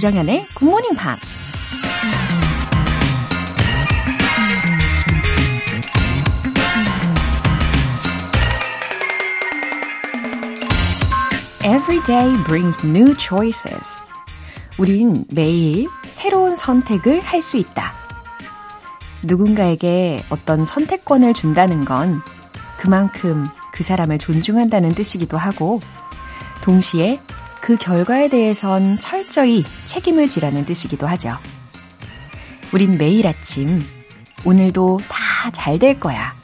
Good Morning Pops. Every day brings new choices. 우린 매일 새로운 선택을 할 수 있다. 누군가에게 어떤 선택권을 준다는 건 그만큼 그 사람을 존중한다는 뜻이기도 하고, 동시에 그 결과에 대해선 철저히 책임을 지라는 뜻이기도 하죠. 우린 매일 아침, 오늘도 다 잘 될 거야.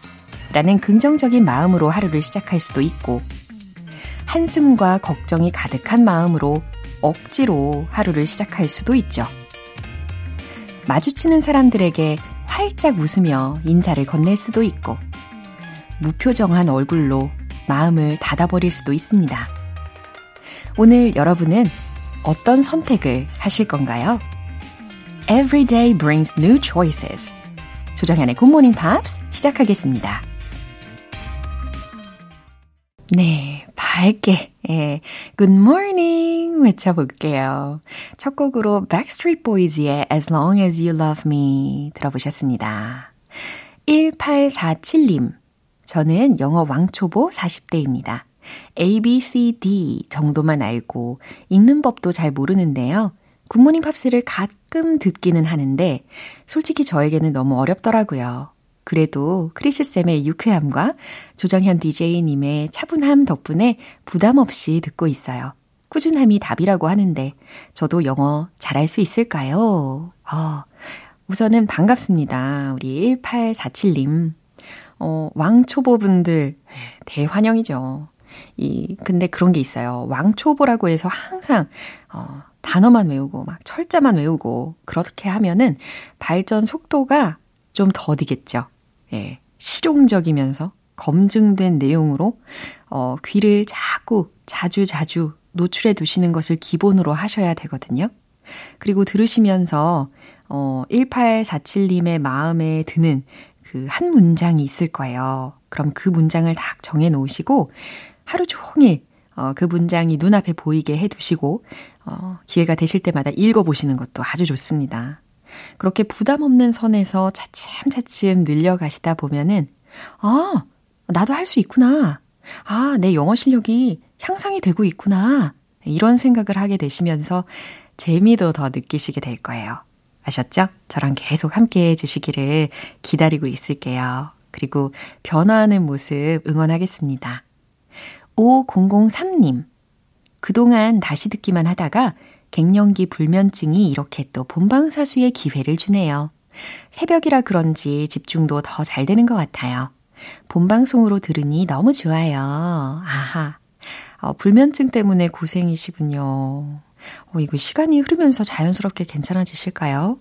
라는 긍정적인 마음으로 하루를 시작할 수도 있고, 한숨과 걱정이 가득한 마음으로 억지로 하루를 시작할 수도 있죠. 마주치는 사람들에게 활짝 웃으며 인사를 건넬 수도 있고, 무표정한 얼굴로 마음을 닫아버릴 수도 있습니다. 오늘 여러분은 어떤 선택을 하실 건가요? Every day brings new choices. 조정현의 Good Morning Pops 시작하겠습니다. 네, 밝게 예, Good Morning 외쳐볼게요. 첫 곡으로 Backstreet Boys의 As Long As You Love Me 들어보셨습니다. 1847님, 저는 영어 왕초보 40대입니다. A, B, C, D 정도만 알고 읽는 법도 잘 모르는데요. 굿모닝 팝스를 가끔 듣기는 하는데 솔직히 저에게는 너무 어렵더라고요. 그래도 크리스쌤의 유쾌함과 조정현 DJ님의 차분함 덕분에 부담 없이 듣고 있어요. 꾸준함이 답이라고 하는데 저도 영어 잘할 수 있을까요? 어, 우선은 반갑습니다. 우리 1847님. 어, 왕초보분들 대환영이죠. 이 근데 그런 게 있어요. 왕초보라고 해서 항상 어, 단어만 외우고 막 철자만 외우고 그렇게 하면은 발전 속도가 좀 더디겠죠. 예. 실용적이면서 검증된 내용으로 어, 귀를 자꾸 자주 자주 노출해 두시는 것을 기본으로 하셔야 되거든요. 그리고 들으시면서 어, 1847님의 마음에 드는 그 한 문장이 있을 거예요. 그럼 그 문장을 딱 정해 놓으시고 하루 종일 어, 그 문장이 눈앞에 보이게 해 두시고 어, 기회가 되실 때마다 읽어 보시는 것도 아주 좋습니다. 그렇게 부담 없는 선에서 차츰차츰 늘려가시다 보면은, 아, 나도 할 수 있구나. 아, 내 영어 실력이 향상이 되고 있구나. 이런 생각을 하게 되시면서 재미도 더 느끼시게 될 거예요. 아셨죠? 저랑 계속 함께 해주시기를 기다리고 있을게요. 그리고 변화하는 모습 응원하겠습니다. 5003님. 그동안 다시 듣기만 하다가 갱년기 불면증이 이렇게 또 본방사수의 기회를 주네요. 새벽이라 그런지 집중도 더 잘 되는 것 같아요. 본방송으로 들으니 너무 좋아요. 아하. 어, 불면증 때문에 고생이시군요. 어, 이거 시간이 흐르면서 자연스럽게 괜찮아지실까요?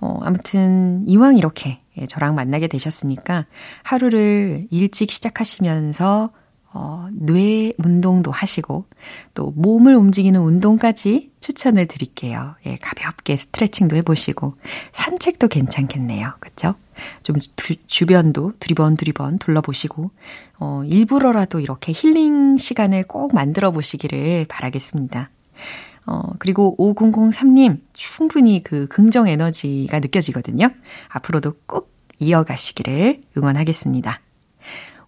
어, 아무튼, 이왕 이렇게 예, 저랑 만나게 되셨으니까 하루를 일찍 시작하시면서 어, 뇌 운동도 하시고 또 몸을 움직이는 운동까지 추천을 드릴게요. 예, 가볍게 스트레칭도 해보시고 산책도 괜찮겠네요. 그쵸? 좀 두, 주변도 두리번 두리번 둘러보시고 어, 일부러라도 이렇게 힐링 시간을 꼭 만들어 보시기를 바라겠습니다. 어, 그리고 5003님 충분히 그 긍정 에너지가 느껴지거든요. 앞으로도 꼭 이어가시기를 응원하겠습니다.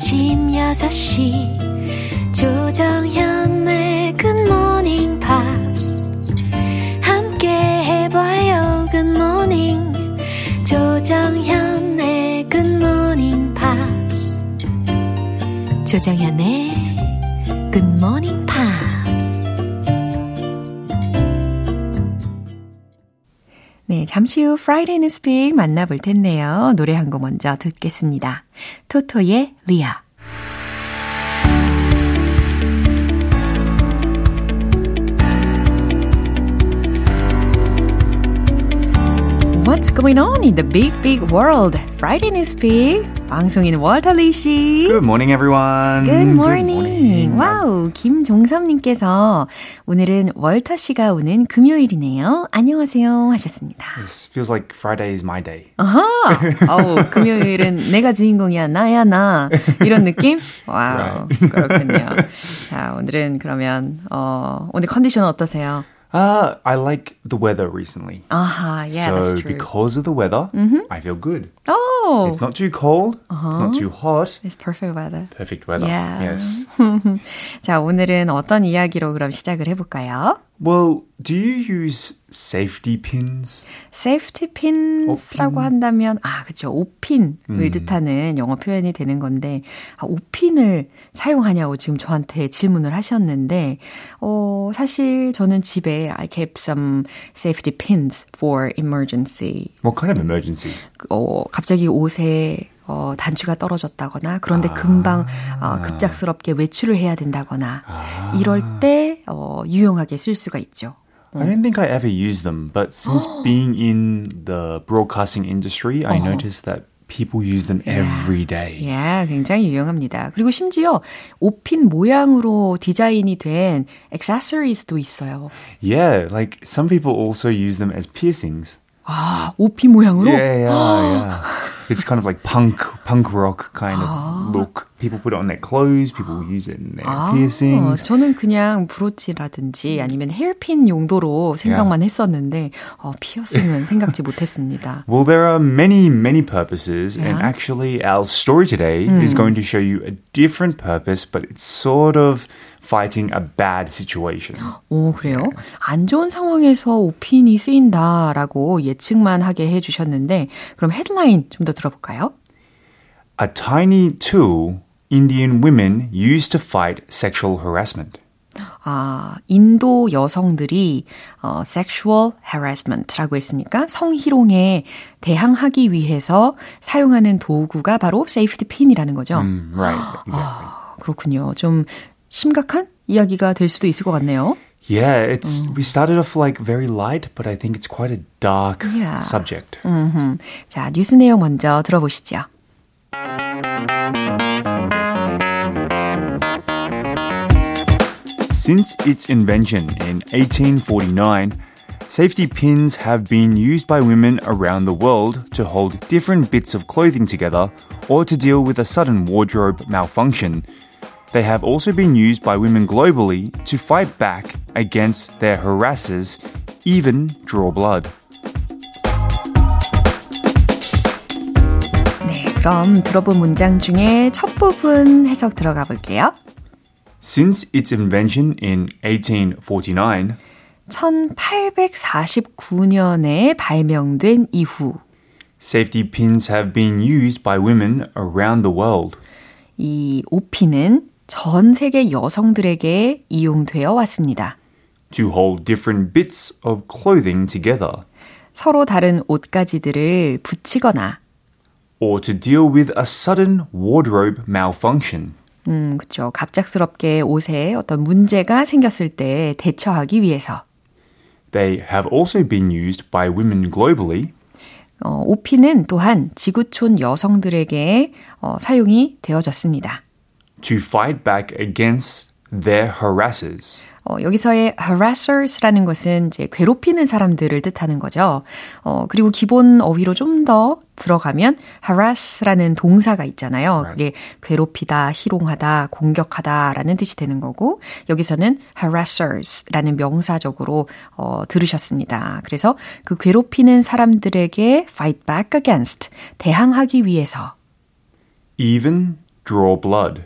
아침 6시 조정현의 굿모닝 팝스 함께 해봐요 굿모닝 조정현의 굿모닝 팝스 조정현의 굿모닝 팝스 네, 잠시 후 Friday News Pick 만나볼 텐데요. 노래 한 곡 먼저 듣겠습니다. 토토의 리아 What's going on in the big, big world? Friday News Pick. 방송인 월터 리 씨. Good morning, everyone. Good morning. Wow, 김종섭님께서 오늘은 월터 씨가 오는 금요일이네요. 안녕하세요 하셨습니다. This feels like Friday is my day. 아하! 어우, 금요일은 내가 주인공이야, 나야, 나. 이런 느낌? Wow, 그렇군요. 자, 오늘은 그러면, 어, 오늘 컨디션 어떠세요? Uh, I like the weather recently. 아하, yeah, so that's true. because of the weather, I feel good. Oh, It's not too cold. It's not too hot. it's perfect weather. Perfect weather. Yeah. Yes. 자, 오늘은 어떤 이야기로 그럼 시작을 해볼까요? Well, do you use safety pins? safety pins라고 오핀. 한다면 아, 그렇죠. 오핀을 음. 뜻하는 영어 표현이 되는 건데 아, 오핀을 사용하냐고 지금 저한테 질문을 하셨는데 어, 사실 저는 집에 I kept some safety pins for emergency. What kind of emergency? 어, 갑자기 옷에 어, 단추가 떨어졌다거나 그런데 금방 어, 급작스럽게 외출을 해야 된다거나 이럴 때 어, 유용하게 쓸 수가 있죠. I don't think I ever used them, but since being in the broadcasting industry, I noticed that people use them every day. 예, 굉장히 유용합니다. 그리고 심지어 옷핀 모양으로 디자인이 된 액세서리즈도 있어요. Yeah, like some people also use them as piercings. 아, 옷핀 모양으로? Yeah, yeah, yeah. It's kind of like punk, punk rock kind of look. People put it on their clothes. People use it in their 아, piercings. 저는 그냥 브로치라든지 아니면 헤어핀 용도로 생각만 했었는데 어, 피어싱은 생각지 못했습니다. Well, there are many, many purposes, and Yeah. actually, our story today is going to show you a different purpose, but it's sort of fighting a bad situation. 오, 그래요? 안 좋은 상황에서 오핀이 쓰인다라고 예측만 하게 해주셨는데, 그럼 헤드라인 좀 더 들어볼까요? A tiny tool Indian women use to fight sexual harassment. 아, 인도 여성들이 어, sexual harassment라고 했으니까 성희롱에 대항하기 위해서 사용하는 도구가 바로 safety pin이라는 거죠. Mm, right, exactly. 그렇군요. 좀 심각한 이야기가 될 수도 있을 것 같네요. Yeah, it's we started off like very light, but I think it's quite a dark Yeah. subject. 음흠. 자, 뉴스 내용 먼저 들어보시죠. Since its invention in 1849, safety pins have been used by women around the world to hold different bits of clothing together or to deal with a sudden wardrobe malfunction. They have also been used by women globally to fight back against their harassers, even draw blood. 네, 그럼 들어본 문장 중에 첫 부분 해석 들어가 볼게요. Since its invention in 1849, 1849년에 발명된 이후 safety pins have been used by women around the world. 이 오피는 전 세계 여성들에게 이용되어 왔습니다. to hold different bits of clothing together, 서로 다른 옷가지들을 붙이거나 or to deal with a sudden wardrobe malfunction. 음, 그쵸. 갑작스럽게 옷에 어떤 문제가 생겼을 때 대처하기 위해서. They have also been used by women globally 어, 오피는 또한 지구촌 여성들에게 어, 사용이 되어졌습니다. to fight back against their harassers. 어, 여기서의 harassers라는 것은 이제 괴롭히는 사람들을 뜻하는 거죠. 어, 그리고 기본 어휘로 좀 더 들어가면 harass라는 동사가 있잖아요. 그게 괴롭히다, 희롱하다, 공격하다라는 뜻이 되는 거고 여기서는 harassers라는 명사적으로 어, 들으셨습니다. 그래서 그 괴롭히는 사람들에게 fight back against 대항하기 위해서 Even draw blood.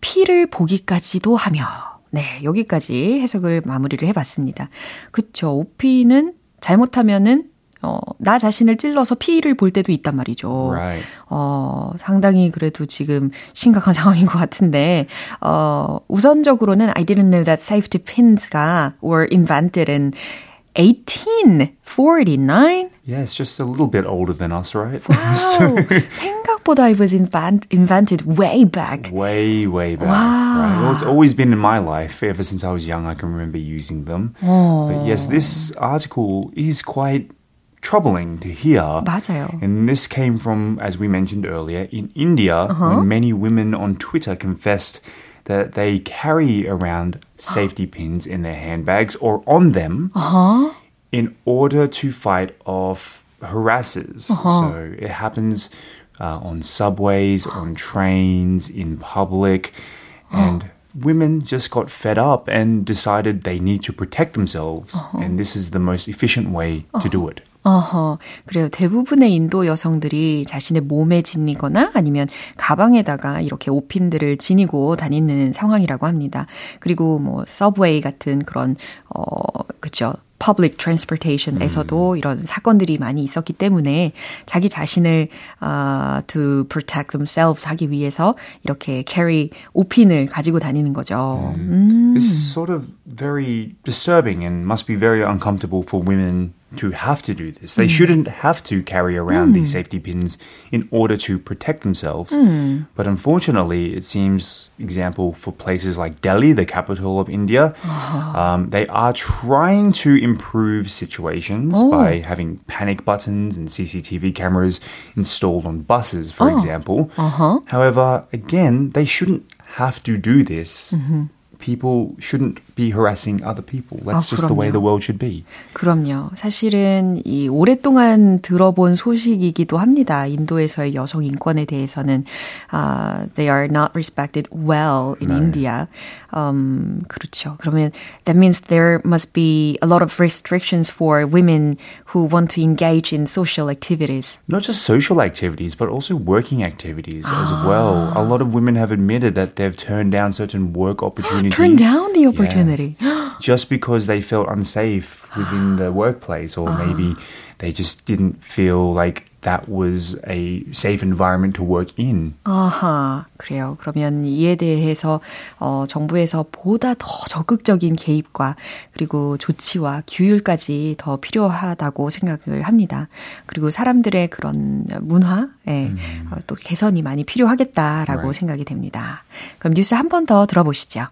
피를 보기까지도 하며 네, 여기까지 해석을 마무리를 해봤습니다. 그쵸. 오피는 잘못하면은, 어, 나 자신을 찔러서 피를 볼 때도 있단 말이죠. Right. 어, 상당히 그래도 지금 심각한 상황인 것 같은데, 어, 우선적으로는 I didn't know that safety pins가 were invented in 1849. Yeah, it's just a little bit older than us, right? 와우, 생각보다 it was invent, invented way back. way, way back. Wow. Right? Well, it's always been in my life. Ever since I was young, I can remember using them. But yes, this article is quite troubling to hear. 맞아요. And this came from, as we mentioned earlier, in India, when many women on Twitter confessed that they carry around safety pins in their handbags or on them in order to fight off harassers. So it happens uh, on subways, on trains, in public, and women just got fed up and decided they need to protect themselves, and this is the most efficient way to do it. 어허, 그래요. 대부분의 인도 여성들이 자신의 몸에 지니거나 아니면 가방에다가 이렇게 옷핀들을 지니고 다니는 상황이라고 합니다. 그리고 뭐 서브웨이 같은 그런 어 그죠. public transportation에서도 이런 사건들이 많이 있었기 때문에 자기 자신을 uh, to protect themselves 하기 위해서 이렇게 carry 옷핀을 가지고 다니는 거죠. 음. This is sort of very disturbing and must be very uncomfortable for women to have to do this. They mm. shouldn't have to carry around these mm. safety pins in order to protect themselves. Mm. But unfortunately, it seems, example, for places like Delhi, the capital of India, oh. um, they are trying to improve situations oh. by having panic buttons and CCTV cameras installed on buses, for oh. example. Uh-huh. However, again, they shouldn't have to do this. Mm-hmm. People shouldn't be harassing other people. That's 아, just the way 그럼요. the world should be. 그럼요. 사실은 이 오랫동안 들어본 소식이기도 합니다. 인도에서의 여성 인권에 대해서는 uh, they are not respected well in India. Um, 그렇죠. 그러면 that means there must be a lot of restrictions for women who want to engage in social activities. Not just social activities, but also working activities as well. A lot of women have admitted that they've turned down certain work opportunities. Turn down the Yeah. Yeah. Opportunity. just because they felt unsafe within the workplace, or maybe they just didn't feel like that was a safe environment to work in. 아하, 그래요. 그러면 이에 대해서 어, 정부에서 보다 더 적극적인 개입과 그리고 조치와 규율까지 더 필요하다고 생각을 합니다. 그리고 사람들의 그런 문화에 어, 또 개선이 많이 필요하겠다라고 Right. 생각이 됩니다. 그럼 뉴스 한 번 더 들어보시죠.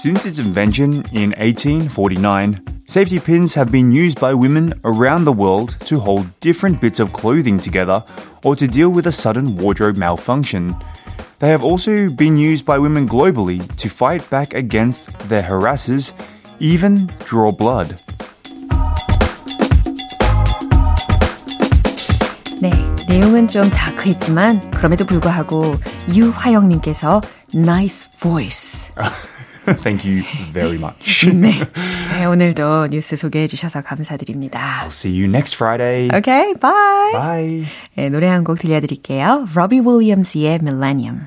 Since its invention in 1849, safety pins have been used by women around the world to hold different bits of clothing together or to deal with a sudden wardrobe malfunction. They have also been used by women globally to fight back against their harassers, even draw blood. 네, 내용은 좀 다크했지만 그럼에도 불구하고 유화영님께서 nice voice. Thank you very much. 네, 네, 오늘도 뉴스 소개해 주셔서 감사드립니다. I'll see you next Friday. Okay, bye. Bye. 네, 노래 한 곡 들려드릴게요. 로비 윌리엄스의 Millennium.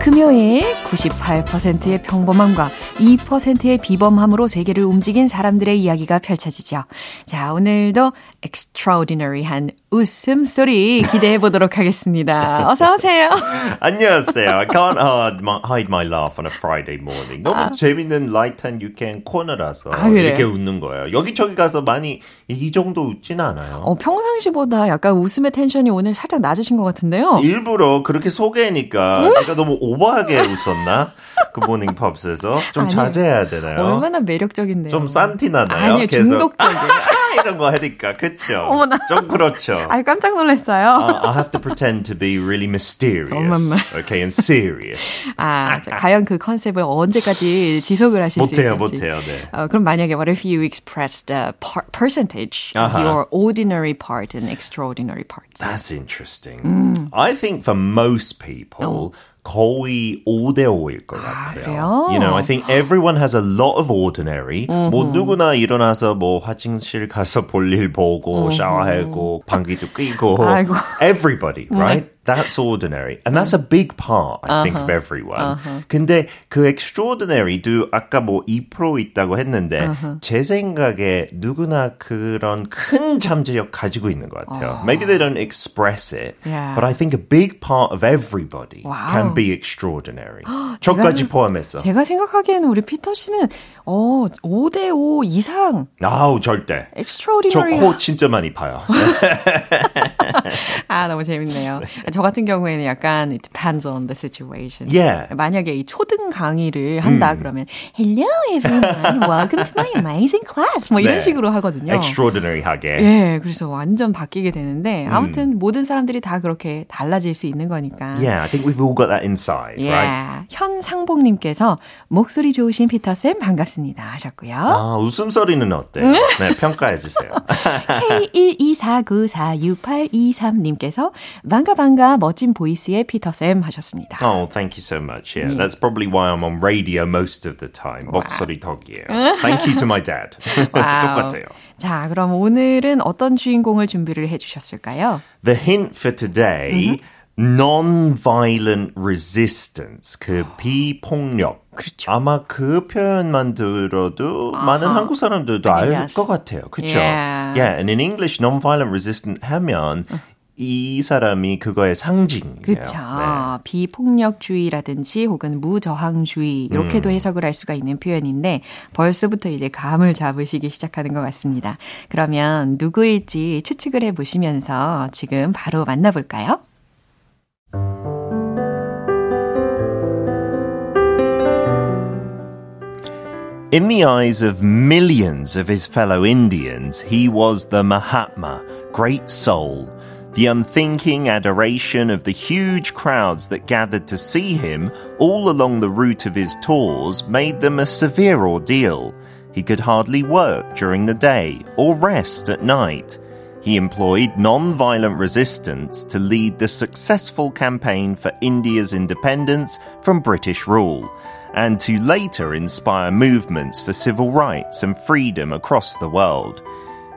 금요일 98%의 평범함과 2%의 비범함으로 세계를 움직인 사람들의 이야기가 펼쳐지죠. 자, 오늘도 extraordinary한 웃음소리 기대해 보도록 하겠습니다. 어서 오세요. 안녕하세요. I can't hide my, hide my laugh on a Friday morning. 너무 재밌는 light한 유쾌한 코너라서 아? 이렇게 웃는 거예요. 여기저기 가서 많이 이 정도 웃진 않아요. 어, 평상시보다 약간 웃음의 텐션이 오늘 살짝 낮으신 것 같은데요. 일부러 그렇게 소개니까 제가 너무 오버하게 웃었나? 굿모닝 팝스에서 좀 아니요. 자제해야 되나요? 얼마나 매력적인데요. 좀 싼티 나나요? 아니요, 계속? 중독적이에요. 이런 거 하니까 그렇죠. 어머나. 좀 그렇죠. 아, 깜짝 놀랐어요. Uh, I have to pretend to be really mysterious, 어머나. okay, and serious. 아, 자, 과연 그 컨셉을 언제까지 지속을 하실 수 못해요, 있을지. 못해요, 네. 어, 그럼 만약에 what if you expressed a par- percentage of 아하. your ordinary part and extraordinary parts? That's interesting. I think for most people, 거의 5대5일 것 같아요. 그래요? You know, I think everyone has a lot of ordinary. 뭐 누구나 일어나서 뭐 화장실 가서 볼일 보고 샤워하고 방귀도 뀌고 아이고. everybody, right? That's ordinary. And that's a big part, I think, of everyone. 근데 그 extraordinary도 아까 뭐 2% 있다고 했는데 제 생각에 누구나 그런 큰 잠재력 가지고 있는 것 같아요. Maybe they don't express it, Yeah. but I think a big part of everybody Wow. can be extraordinary. 저까지 포함해서. 제가 생각하기에는 우리 피터 씨는 어, 5대5 이상 아우 절대. 저 extraordinary 코 진짜 많이 파요. 아, 너무 재밌네요. 저 같은 경우에는 약간 it depends on the situation. Yeah. 만약에 이 초등 강의를 한다 그러면 Hello everyone, welcome to my amazing class. 뭐 이런 네. 식으로 하거든요. extraordinary하게. 예, 그래서 완전 바뀌게 되는데 아무튼 모든 사람들이 다 그렇게 달라질 수 있는 거니까. Yeah, I think we've all got that inside, 예. right? 현상복님께서 목소리 좋으신 피터 쌤 반갑습니다 하셨고요. 아, 웃음소리는 어때요? 네, 평가해 주세요. K124946823님께서 반가 반가 멋진 보이스의 피터쌤 하셨습니다. Oh, thank you so much. Yeah, that's probably why I'm on radio most of the time. 목소리 덕이에요. Thank you to my dad. 똑같아요. 자, 그럼 오늘은 어떤 주인공을 준비를 해주셨을까요? The hint for today, non-violent resistance, 그 비폭력. 그렇죠. 아마 그 표현만 들어도 많은 한국 사람들도 알. 것 같아요. 그렇죠? Yeah. Yeah, and in English, non-violent resistant 하면 이 사람이 그거의 상징이에요. 그렇죠. 네. 비폭력주의라든지 혹은 무저항주의 이렇게도 해석을 할 수가 있는 표현인데 벌써부터 이제 감을 잡으시기 시작하는 것 같습니다. 그러면 누구일지 추측을 해보시면서 지금 바로 만나볼까요? In the eyes of millions of his fellow Indians, he was the Mahatma, great soul, the unthinking adoration of the huge crowds that gathered to see him all along the route of his tours made them a severe ordeal. He could hardly work during the day or rest at night. He employed non-violent resistance to lead the successful campaign for India's independence from British rule and to later inspire movements for civil rights and freedom across the world.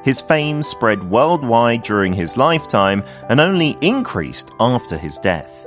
His fame spread worldwide during his lifetime and only increased after his death.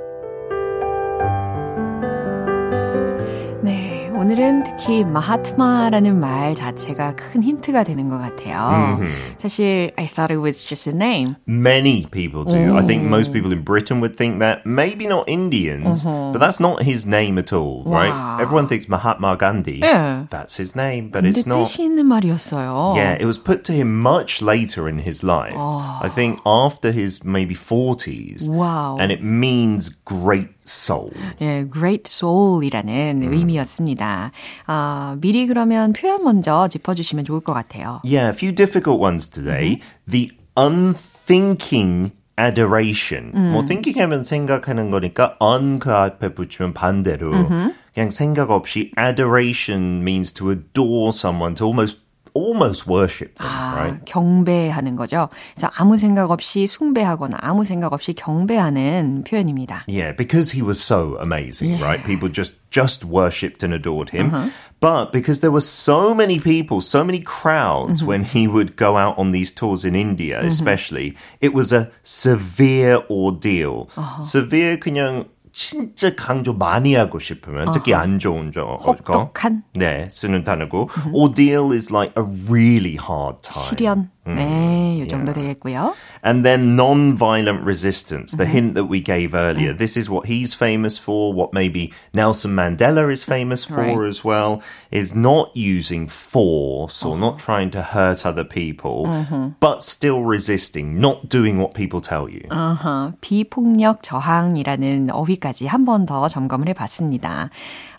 오늘은 특히 마하트마라는 말 자체가 큰 힌트가 되는 것 같아요. 사실 I thought it was just a name. Many people do. I think most people in Britain would think that. Maybe not Indians, but that's not his name at all, right? Wow. Everyone thinks Mahatma Gandhi. Yeah. That's his name, but 근데 it's not. 뜻이 있는 말이었어요. Yeah, it was put to him much later in his life. I think after his maybe 40s. Wow. And it means great soul. 예, great soul이라는 의미였습니다. 아, 미리 그러면 표현 먼저 짚어주시면 좋을 것 같아요. Yeah, a few difficult ones today. The unthinking adoration. 뭐 thinking 하면 생각하는 거니까 un 그 앞에 붙이면 반대로 그냥 생각 없이 adoration means to adore someone, to almost almost worship them, 아, right? 경배하는 거죠. 그래서 아무 생각 없이 숭배하거나 아무 생각 없이 경배하는 표현입니다. Yeah, because he was so amazing, right? People just just worshipped and adored him. But because there were so many people, so many crowds when he would go out on these tours in India, especially, it was a severe ordeal. Severe 그냥 진짜 강조 많이 하고 싶으면 특히 안 좋은 저 거. 혹독한 네, 쓰는 단어고 ordeal is like a really hard time. 시련. 네, 이 정도 되겠고요. And then non-violent resistance, the hint that we gave earlier. This is what he's famous for, what maybe Nelson Mandela is famous for Right. as well, is not using force or not trying to hurt other people, but still resisting, not doing what people tell you. 어허, 비폭력 저항이라는 어휘까지 한 번 더 점검을 해봤습니다.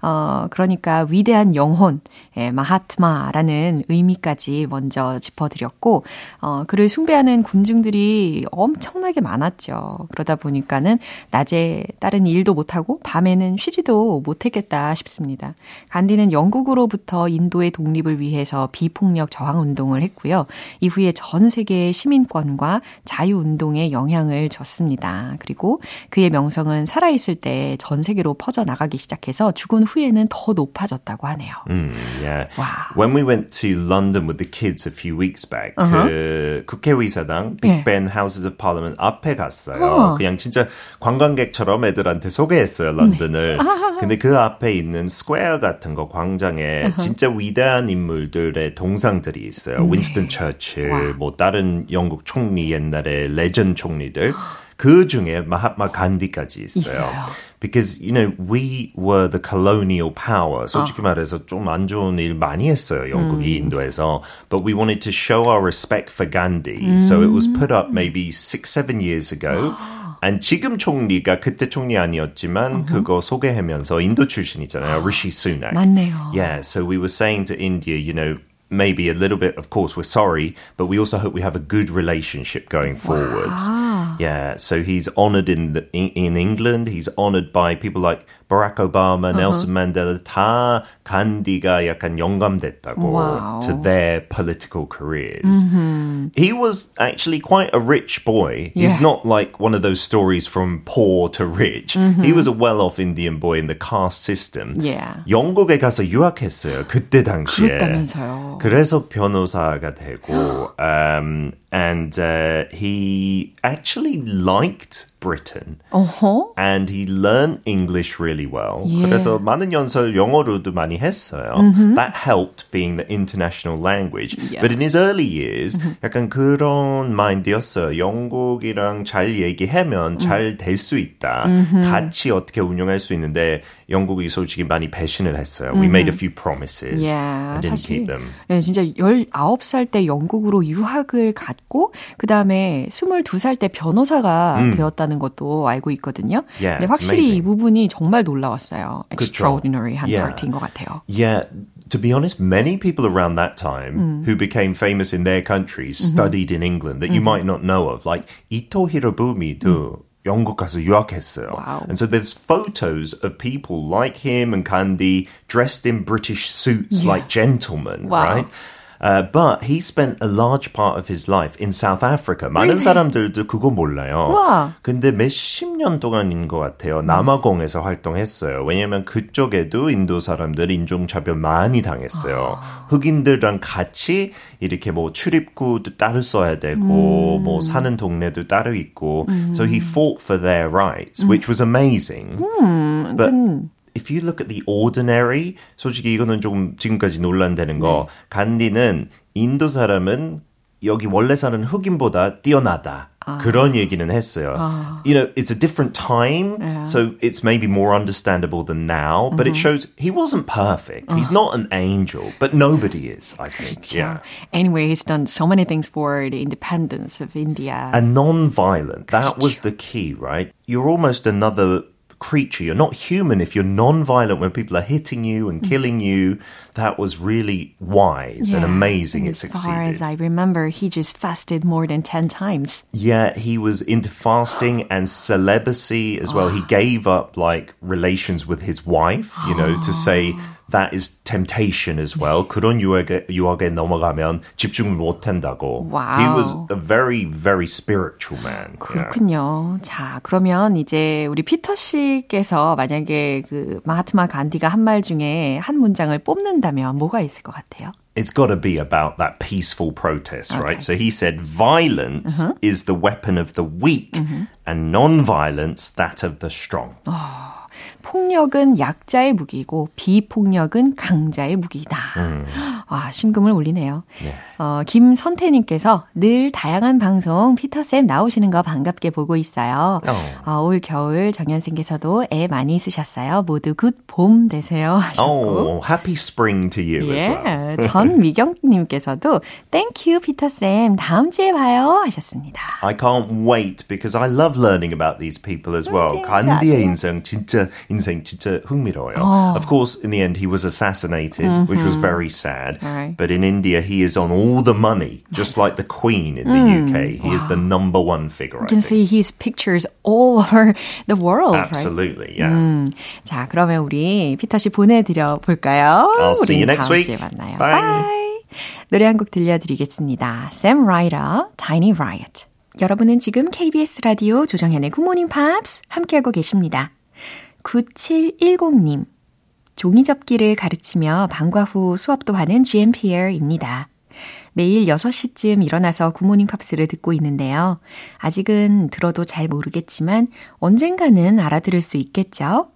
어, 그러니까 위대한 영혼, 예, 마하트마라는 의미까지 먼저 짚어드렸고, 어, 그를 숭배하는 군중들이 엄청나게 많았죠. 그러다 보니까는 낮에 다른 일도 못하고 밤에는 쉬지도 못했겠다 싶습니다. 간디는 영국으로부터 인도의 독립을 위해서 비폭력 저항 운동을 했고요. 이후에 전 세계의 시민권과 자유운동에 영향을 줬습니다. 그리고 그의 명성은 살아있을 때 전 세계로 퍼져나가기 시작해서 죽은 후에는 더 높아졌다고 하네요. Mm, yeah. Wow. When we went to London with the kids a few weeks back, 그 국회의사당 네. 빅벤 Houses of Parliament 앞에 갔어요. 어. 그냥 진짜 관광객처럼 애들한테 소개했어요, 런던을. 근데 그 앞에 있는 스퀘어 같은 거 광장에 진짜 위대한 인물들의 동상들이 있어요. 윈스턴 처칠, 뭐 다른 영국 총리 옛날에 레전드 총리들. 그 중에 마하트마 간디까지 있어요. 있어요. Because, you know, we were the colonial power. 솔직히 말해서 좀 안 좋은 일 많이 했어요, 영국이 인도에서. But we wanted to show our respect for Gandhi. So it was put up maybe six, seven years ago. And 지금 총리가 그때 총리 아니었지만 그거 소개하면서 인도 출신이잖아요. Rishi Sunak. 맞네요. Yeah, so we were saying to India, you know, maybe a little bit, of course, we're sorry, but we also hope we have a good relationship going forwards. Yeah, so he's honored in, the, in England. He's honored by people like Barack Obama, Nelson Mandela. 다 간디가 약간 영감됐다고 Wow. to their political careers. He was actually quite a rich boy. He's Yeah. not like one of those stories from poor to rich. He was a well-off Indian boy in the caste system. Yeah. 영국에 가서 유학했어요. 그때 당시에. 그랬다면서요. 그래서 변호사가 되고, um, and uh, he actually liked Britain. 어허. And he learned English really well. Yeah. 그래서 많은 연설 영어로도 많이 했어요. That helped being the international language. Yeah. But in his early years, 약간 그런 마인드였어요. 영국이랑 잘 얘기하면 잘 될 수 있다. 같이 어떻게 운영할 수 있는데 영국이 솔직히 많이 배신을 했어요. We made a few promises Yeah, and didn't 사실 keep them. 예, 진짜 19살 때 영국으로 유학을 갔고 그다음에 22살 때 변호사가 되었다는 것도 알고 있거든요. 음. Yeah, 근데 확실히 이 amazing. 부분이 정말 놀라웠어요. 그쵸. extraordinary한 Yeah. 파트인 것 같아요. Yeah, to be honest, many people around that time who became famous in their countries studied in England that you might not know of, like Ito Hirobumi도 영국 가서 유학했어요. Wow. And so there's photos of people like him and Candy dressed in British suits Yeah. like gentlemen, Wow. right? Uh, but he spent a large part of his life in South Africa. 많은 사람들도 그거 몰라요. 와. 근데 몇십 년 동안인 것 같아요. 남아공에서 활동했어요. 왜냐면 그쪽에도 인도 사람들 인종차별 많이 당했어요. 흑인들랑 같이 이렇게 뭐 출입구도 따로 써야 되고, 뭐 사는 동네도 따로 있고. So he fought for their rights, which was amazing. But if you look at the ordinary, 솔직히 이거는 조금 지금까지 논란되는 거, 간디는 인도 사람은 여기 원래 사는 흑인보다 뛰어나다. 그런 얘기는 했어요. You know, it's a different time, so it's maybe more understandable than now, but it shows he wasn't perfect. He's not an angel, but nobody is, I think. Yeah. Anyway, he's done so many things for the independence of India. And non-violent. That was the key, right? You're almost another creature. You're not human if you're non-violent when people are hitting you and mm. killing you. That was really wise and amazing. And It as far as. I remember, he just fasted more than 10 times. Yeah, he was into fasting and celibacy as well. He ah. gave up like relations with his wife, you know, to say ah that is temptation as well. 그런 유혹에, 유혹에 넘어가면 집중을 못 한다고. Wow. He was a very, very spiritual man. Yeah. 그렇군요. 자, 그러면 이제 우리 피터 씨께서 만약에 그 마하트마 간디가 한 말 중에 한 문장을 뽑는다면 뭐가 있을 것 같아요? it's got to be about that peaceful protest, right? So he said violence is the weapon of the weak and non-violence that of the strong. 폭력은 약자의 무기고 비폭력은 강자의 무기다. 와, 심금을 울리네요. 어, 김선태님께서 늘 다양한 방송 월터쌤 나오시는 거 반갑게 보고 있어요. 어. 어, 올 겨울 정현쌤께서도 애 많이 쓰셨어요. 모두 good 봄 되세요. 하셨고. Oh, happy spring to you as well. 예, 전미경님께서도 Thank you, 피터쌤. 다음 주에 봐요. 하셨습니다. I can't wait because I love learning about these people as well. 간디의 네. 인생 진짜 인생 진짜 흥미로워요. Of course, in the end, he was assassinated, which was very sad. Right. But in India, he is on all the money, just like the Queen in the UK. He is the number one figure. You can see his pictures all over the world, right? Absolutely, yeah. 음, 자, 그러면 우리 월터 씨 보내드려 볼까요? I'll see you next week. 만나요. Bye. Bye. 노래 한 곡 들려드리겠습니다. Sam Ryder, Tiny Riot. 여러분은 지금 KBS 라디오 조정현의 굿모닝 팝스 함께하고 계십니다. 9710님. 종이접기를 가르치며 방과 후 수업도 하는 GMPer입니다. 매일 6시쯤 일어나서 굿모닝 팝스를 듣고 있는데요. 아직은 들어도 잘 모르겠지만 언젠가는 알아들을 수 있겠죠?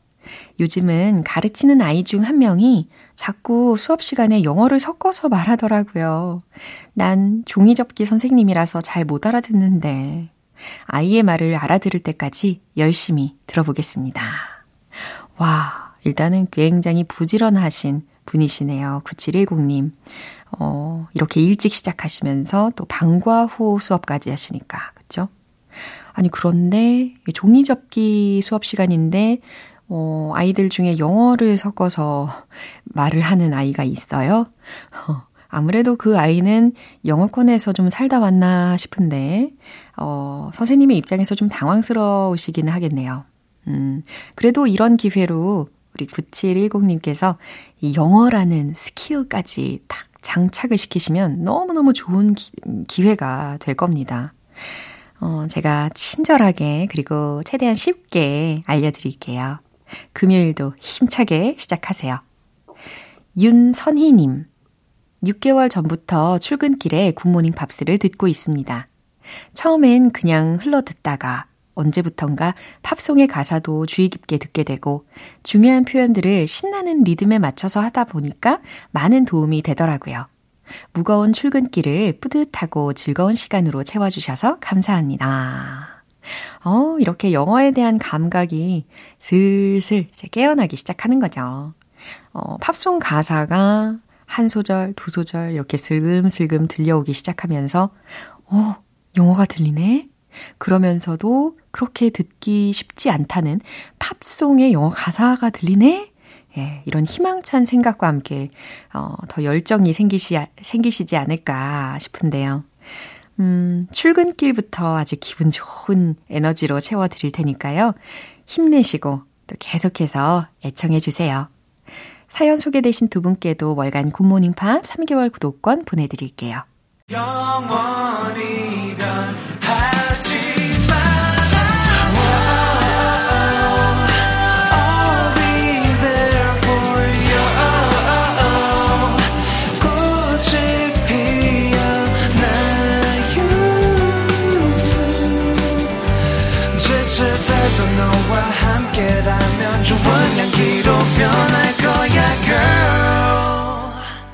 요즘은 가르치는 아이 중 한 명이 자꾸 수업 시간에 영어를 섞어서 말하더라고요. 난 종이접기 선생님이라서 잘 못 알아듣는데 아이의 말을 알아들을 때까지 열심히 들어보겠습니다. 와, 일단은 굉장히 부지런하신 분이시네요. 9710님. 어, 이렇게 일찍 시작하시면서 또 방과 후 수업까지 하시니까, 그쵸? 아니, 그런데 종이 접기 수업 시간인데, 어, 아이들 중에 영어를 섞어서 말을 하는 아이가 있어요. 어, 아무래도 그 아이는 영어권에서 좀 살다 왔나 싶은데, 어, 선생님의 입장에서 좀 당황스러우시기는 하겠네요. 음, 그래도 이런 기회로 우리 9710님께서 이 영어라는 스킬까지 딱 장착을 시키시면 너무너무 좋은 기, 기회가 될 겁니다. 어, 제가 친절하게 그리고 최대한 쉽게 알려드릴게요. 금요일도 힘차게 시작하세요. 윤선희님. 6개월 전부터 출근길에 굿모닝 팝스를 듣고 있습니다. 처음엔 그냥 흘러 듣다가 언제부턴가 팝송의 가사도 주의 깊게 듣게 되고 중요한 표현들을 신나는 리듬에 맞춰서 하다 보니까 많은 도움이 되더라고요. 무거운 출근길을 뿌듯하고 즐거운 시간으로 채워주셔서 감사합니다. 어, 이렇게 영어에 대한 감각이 슬슬 이제 깨어나기 시작하는 거죠. 어, 팝송 가사가 한 소절, 두 소절 이렇게 슬금슬금 들려오기 시작하면서, 어, 영어가 들리네? 그러면서도 그렇게 듣기 쉽지 않다는 팝송의 영어 가사가 들리네? 예, 이런 희망찬 생각과 함께, 어, 더 열정이 생기시, 생기시지 않을까 싶은데요. 음, 출근길부터 아주 기분 좋은 에너지로 채워드릴 테니까요. 힘내시고 또 계속해서 애청해주세요. 사연 소개되신 두 분께도 월간 굿모닝 팝 3개월 구독권 보내드릴게요. 영원히 변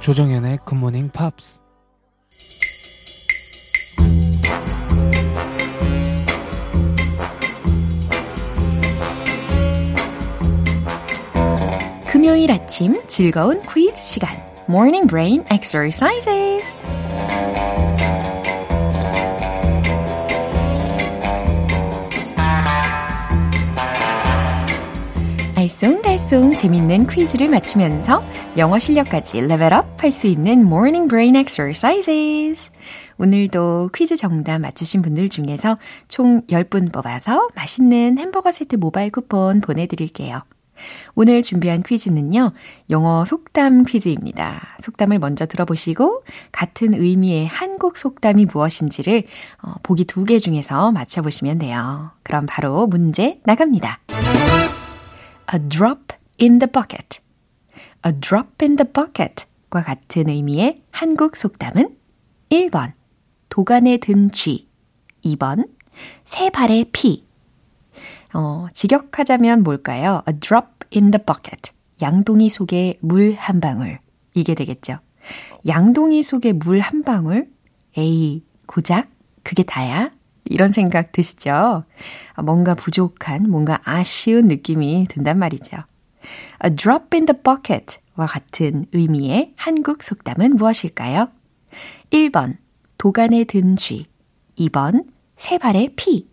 조정연의 굿모닝 팝스 금요일 아침 즐거운 퀴즈 시간. Morning Brain Exercises. 알쏭달쏭 재밌는 퀴즈를 맞추면서 영어 실력까지 레벨업 할 수 있는 Morning Brain Exercises. 오늘도 퀴즈 정답 맞추신 분들 중에서 총 10분 뽑아서 맛있는 햄버거 세트 모바일 쿠폰 보내드릴게요. 오늘 준비한 퀴즈는요, 영어 속담 퀴즈입니다. 속담을 먼저 들어보시고, 같은 의미의 한국 속담이 무엇인지를 어, 보기 두 개 중에서 맞춰보시면 돼요. 그럼 바로 문제 나갑니다. A drop in the bucket. A drop in the bucket 과 같은 의미의 한국 속담은 1번, 도간에 든 쥐. 2번, 새 발의 피. 어, 직역하자면 뭘까요? A drop in the bucket. 양동이 속에 물 한 방울. 이게 되겠죠. 양동이 속에 물 한 방울? 에이, 고작? 그게 다야? 이런 생각 드시죠? 뭔가 부족한, 뭔가 아쉬운 느낌이 든단 말이죠. A drop in the bucket 와 같은 의미의 한국 속담은 무엇일까요? 1번, 도간에 든 쥐. 2번, 세 발의 피.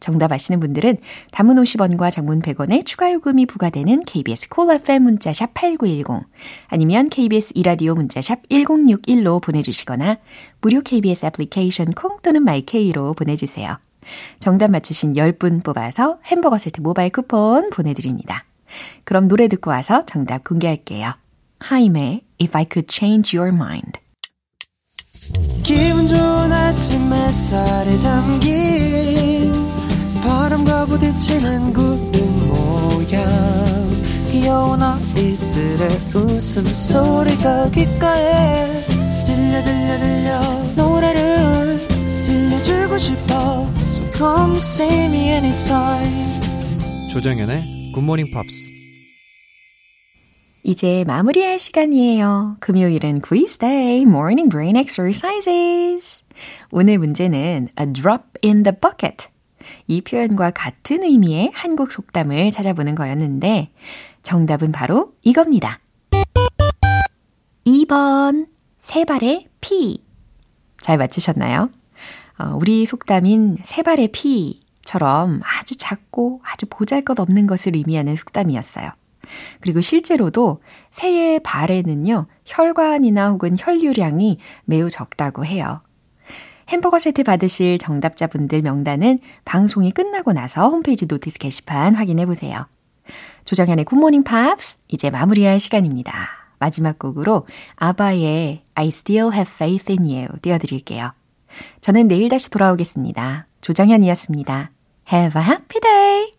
정답 아시는 분들은 단문 50원과 장문 100원의 추가 요금이 부과되는 KBS 콜 cool FM 문자샵 8910 아니면 KBS 이라디오 문자샵 1061로 보내주시거나 무료 KBS 애플리케이션 콩 또는 마이케이로 보내주세요. 정답 맞추신 10분 뽑아서 햄버거 세트 모바일 쿠폰 보내드립니다. 그럼 노래 듣고 와서 정답 공개할게요. 하임의 If I Could Change Your Mind 기분 좋은 아침 햇살에 담긴 바람과 부딪히는 구름 모양 귀여운 아이들의 웃음소리가 귓가에 들려 들려 들려 노래를 들려주고 싶어 So come see me anytime 조정연의 굿모닝 팝스 이제 마무리할 시간이에요. 금요일은 quiz day, morning brain exercises. 오늘 문제는 a drop in the bucket. 이 표현과 같은 의미의 한국 속담을 찾아보는 거였는데 정답은 바로 이겁니다. 2번 세 발의 피. 잘 맞추셨나요? 어, 우리 속담인 세 발의 피처럼 아주 작고 아주 보잘것없는 것을 의미하는 속담이었어요. 그리고 실제로도 새의 발에는요, 혈관이나 혹은 혈류량이 매우 적다고 해요. 햄버거 세트 받으실 정답자분들 명단은 방송이 끝나고 나서 홈페이지 notice 게시판 확인해 보세요. 조정현의 굿모닝 팝스 이제 마무리할 시간입니다. 마지막 곡으로 아바의 I Still Have Faith in You 띄워드릴게요. 저는 내일 다시 돌아오겠습니다. 조정현이었습니다. Have a happy day!